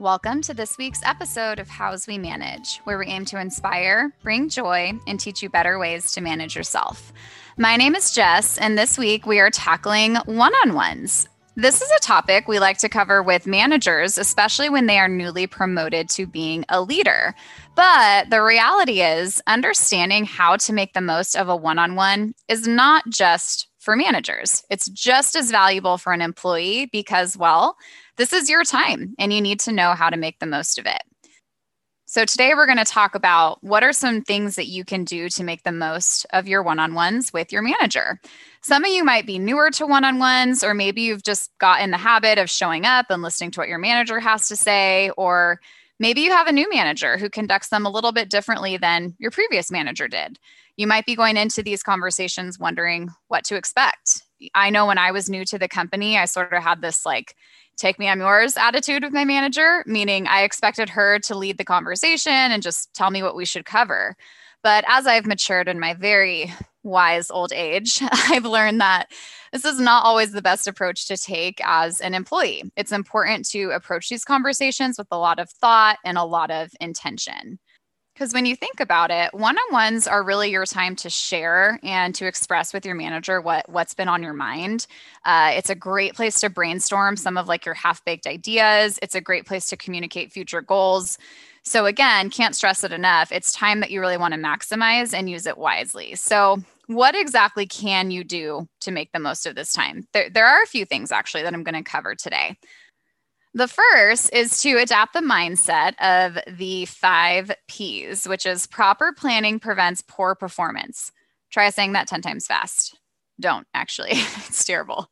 Welcome to this week's episode of Hows We Manage, where we aim to inspire, bring joy, and teach you better ways to manage yourself. My name is Jess, and this week we are tackling one on ones. This is a topic we like to cover with managers, especially when they are newly promoted to being a leader. But the reality is, understanding how to make the most of a one on one is not just for managers, it's just as valuable for an employee because, well, this is your time and you need to know how to make the most of it. So, today we're going to talk about what are some things that you can do to make the most of your one on ones with your manager. Some of you might be newer to one on ones, or maybe you've just got in the habit of showing up and listening to what your manager has to say, or maybe you have a new manager who conducts them a little bit differently than your previous manager did. You might be going into these conversations wondering what to expect. I know when I was new to the company, I sort of had this like, take me, I'm yours attitude with my manager, meaning I expected her to lead the conversation and just tell me what we should cover. But as I've matured in my very wise old age, I've learned that this is not always the best approach to take as an employee. It's important to approach these conversations with a lot of thought and a lot of intention. Because when you think about it, one-on-ones are really your time to share and to express with your manager what what's been on your mind. Uh, it's a great place to brainstorm some of like your half-baked ideas. It's a great place to communicate future goals. So again, can't stress it enough. It's time that you really want to maximize and use it wisely. So what exactly can you do to make the most of this time? There, there are a few things actually that I'm going to cover today. The first is to adapt the mindset of the five P's, which is proper planning prevents poor performance. Try saying that 10 times fast. Don't actually, it's terrible.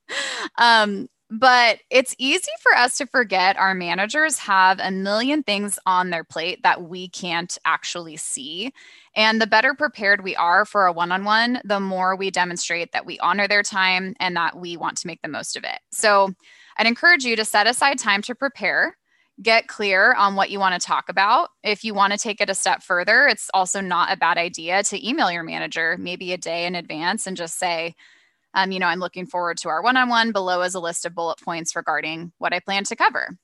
Um, but it's easy for us to forget our managers have a million things on their plate that we can't actually see. And the better prepared we are for a one on one, the more we demonstrate that we honor their time and that we want to make the most of it. So, I'd encourage you to set aside time to prepare, get clear on what you want to talk about. If you want to take it a step further, it's also not a bad idea to email your manager maybe a day in advance and just say, um, you know, I'm looking forward to our one on one. Below is a list of bullet points regarding what I plan to cover.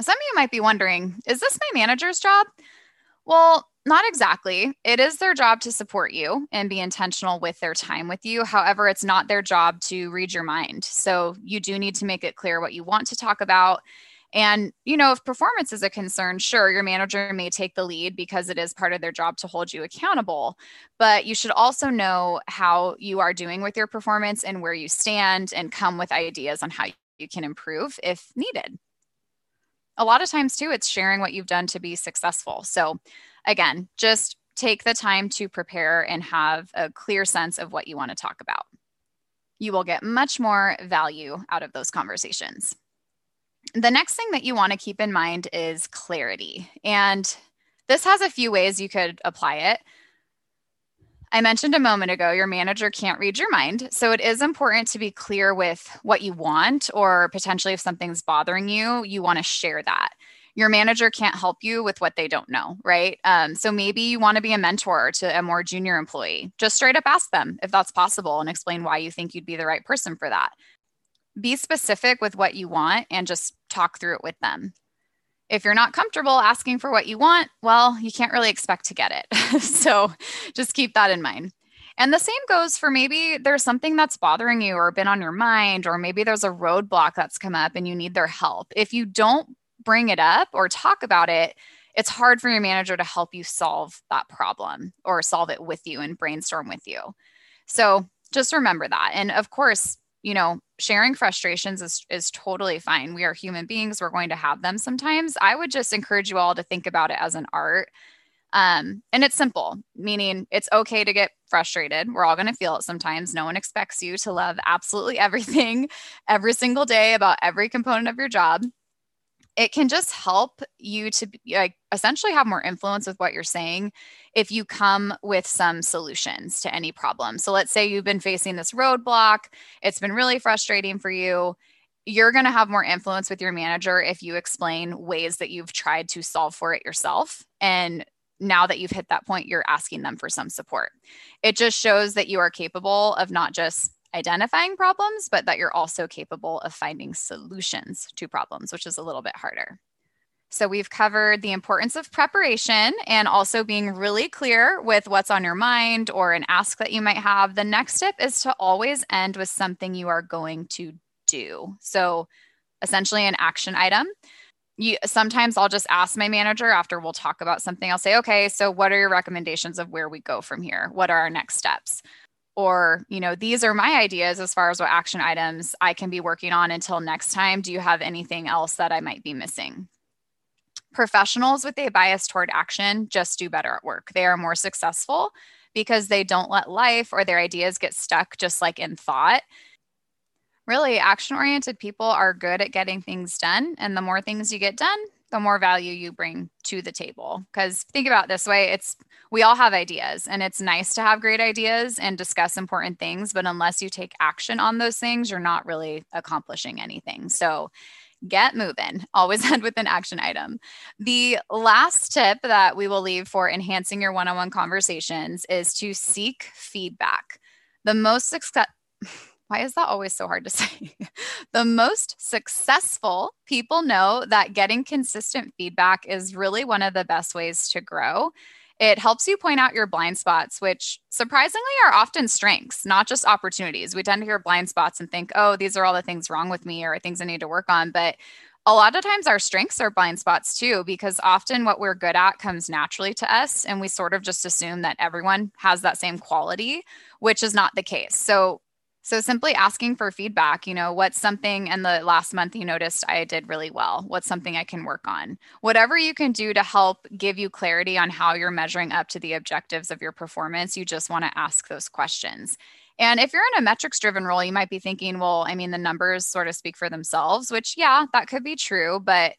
Some of you might be wondering, is this my manager's job? Well, not exactly. It is their job to support you and be intentional with their time with you. However, it's not their job to read your mind. So you do need to make it clear what you want to talk about. And, you know, if performance is a concern, sure, your manager may take the lead because it is part of their job to hold you accountable. But you should also know how you are doing with your performance and where you stand and come with ideas on how you can improve if needed. A lot of times, too, it's sharing what you've done to be successful. So, again, just take the time to prepare and have a clear sense of what you want to talk about. You will get much more value out of those conversations. The next thing that you want to keep in mind is clarity. And this has a few ways you could apply it. I mentioned a moment ago, your manager can't read your mind. So it is important to be clear with what you want, or potentially if something's bothering you, you want to share that your manager can't help you with what they don't know, right? Um, so maybe you want to be a mentor to a more junior employee. Just straight up ask them if that's possible and explain why you think you'd be the right person for that. Be specific with what you want and just talk through it with them. If you're not comfortable asking for what you want, well, you can't really expect to get it. so just keep that in mind. And the same goes for maybe there's something that's bothering you or been on your mind, or maybe there's a roadblock that's come up and you need their help. If you don't bring it up or talk about it, it's hard for your manager to help you solve that problem or solve it with you and brainstorm with you. So just remember that. And of course, you know, sharing frustrations is, is totally fine. We are human beings. We're going to have them sometimes. I would just encourage you all to think about it as an art. Um, and it's simple, meaning it's okay to get frustrated. We're all going to feel it sometimes. No one expects you to love absolutely everything every single day about every component of your job it can just help you to like essentially have more influence with what you're saying if you come with some solutions to any problem. So let's say you've been facing this roadblock, it's been really frustrating for you. You're going to have more influence with your manager if you explain ways that you've tried to solve for it yourself. And now that you've hit that point, you're asking them for some support. It just shows that you are capable of not just identifying problems, but that you're also capable of finding solutions to problems, which is a little bit harder. So, we've covered the importance of preparation and also being really clear with what's on your mind or an ask that you might have. The next step is to always end with something you are going to do. So, essentially, an action item. You, sometimes I'll just ask my manager after we'll talk about something. I'll say, okay, so what are your recommendations of where we go from here? What are our next steps? Or you know these are my ideas as far as what action items i can be working on until next time. Do you have anything else that i might be missing? Professionals with a bias toward action just do better at work. They are more successful because they don't let life or their ideas get stuck just like in thought. Really action oriented people are good at getting things done and the more things you get done the more value you bring to the table. Because think about this way it's we all have ideas and it's nice to have great ideas and discuss important things. But unless you take action on those things, you're not really accomplishing anything. So get moving. Always end with an action item. The last tip that we will leave for enhancing your one on one conversations is to seek feedback. The most success why is that always so hard to say? the most successful people know that getting consistent feedback is really one of the best ways to grow. It helps you point out your blind spots, which surprisingly are often strengths, not just opportunities. We tend to hear blind spots and think, oh, these are all the things wrong with me or things I need to work on. But a lot of times our strengths are blind spots too, because often what we're good at comes naturally to us. And we sort of just assume that everyone has that same quality, which is not the case. So so simply asking for feedback, you know, what's something in the last month you noticed I did really well? What's something I can work on? Whatever you can do to help give you clarity on how you're measuring up to the objectives of your performance, you just want to ask those questions. And if you're in a metrics driven role, you might be thinking, well, I mean, the numbers sort of speak for themselves, which, yeah, that could be true. But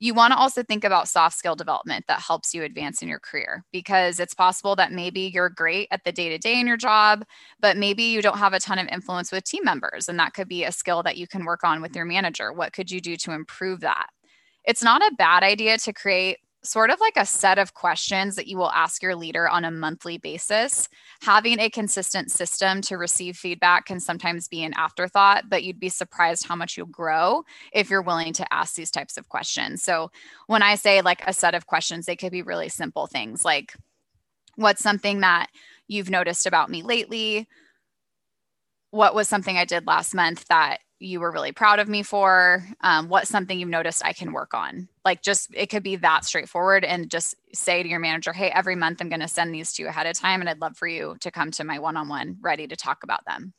you want to also think about soft skill development that helps you advance in your career because it's possible that maybe you're great at the day to day in your job, but maybe you don't have a ton of influence with team members. And that could be a skill that you can work on with your manager. What could you do to improve that? It's not a bad idea to create sort of like a set of questions that you will ask your leader on a monthly basis. Having a consistent system to receive feedback can sometimes be an afterthought, but you'd be surprised how much you'll grow if you're willing to ask these types of questions. So, when I say like a set of questions, they could be really simple things like, What's something that you've noticed about me lately? What was something I did last month that you were really proud of me for um, what's something you've noticed i can work on? Like just it could be that straightforward and just say to your manager hey every month i'm going to send these to you ahead of time and i'd love for you to come to my one-on-one ready to talk about them.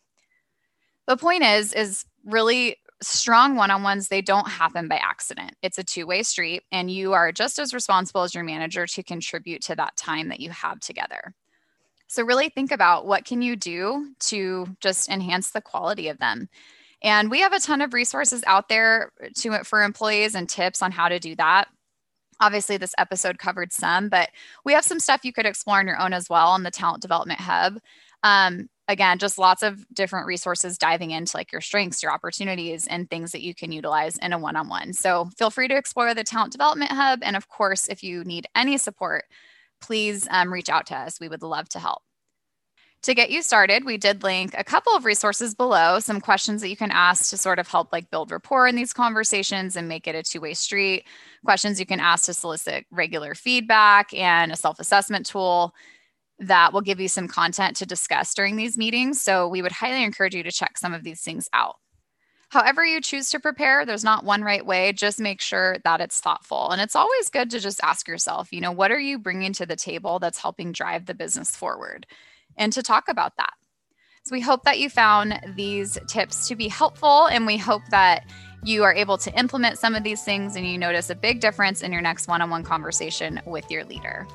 The point is is really strong one-on-ones they don't happen by accident. It's a two-way street and you are just as responsible as your manager to contribute to that time that you have together. So really think about what can you do to just enhance the quality of them and we have a ton of resources out there to for employees and tips on how to do that. Obviously, this episode covered some, but we have some stuff you could explore on your own as well on the Talent Development Hub. Um, again, just lots of different resources diving into like your strengths, your opportunities, and things that you can utilize in a one on one. So feel free to explore the Talent Development Hub. And of course, if you need any support, please um, reach out to us. We would love to help. To get you started, we did link a couple of resources below, some questions that you can ask to sort of help like build rapport in these conversations and make it a two-way street. Questions you can ask to solicit regular feedback and a self-assessment tool that will give you some content to discuss during these meetings. So we would highly encourage you to check some of these things out. However, you choose to prepare, there's not one right way. Just make sure that it's thoughtful. And it's always good to just ask yourself, you know, what are you bringing to the table that's helping drive the business forward? And to talk about that. So we hope that you found these tips to be helpful and we hope that you are able to implement some of these things and you notice a big difference in your next one on one conversation with your leader.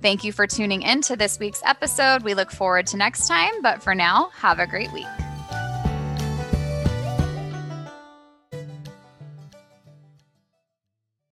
Thank you for tuning in to this week's episode. We look forward to next time, but for now, have a great week.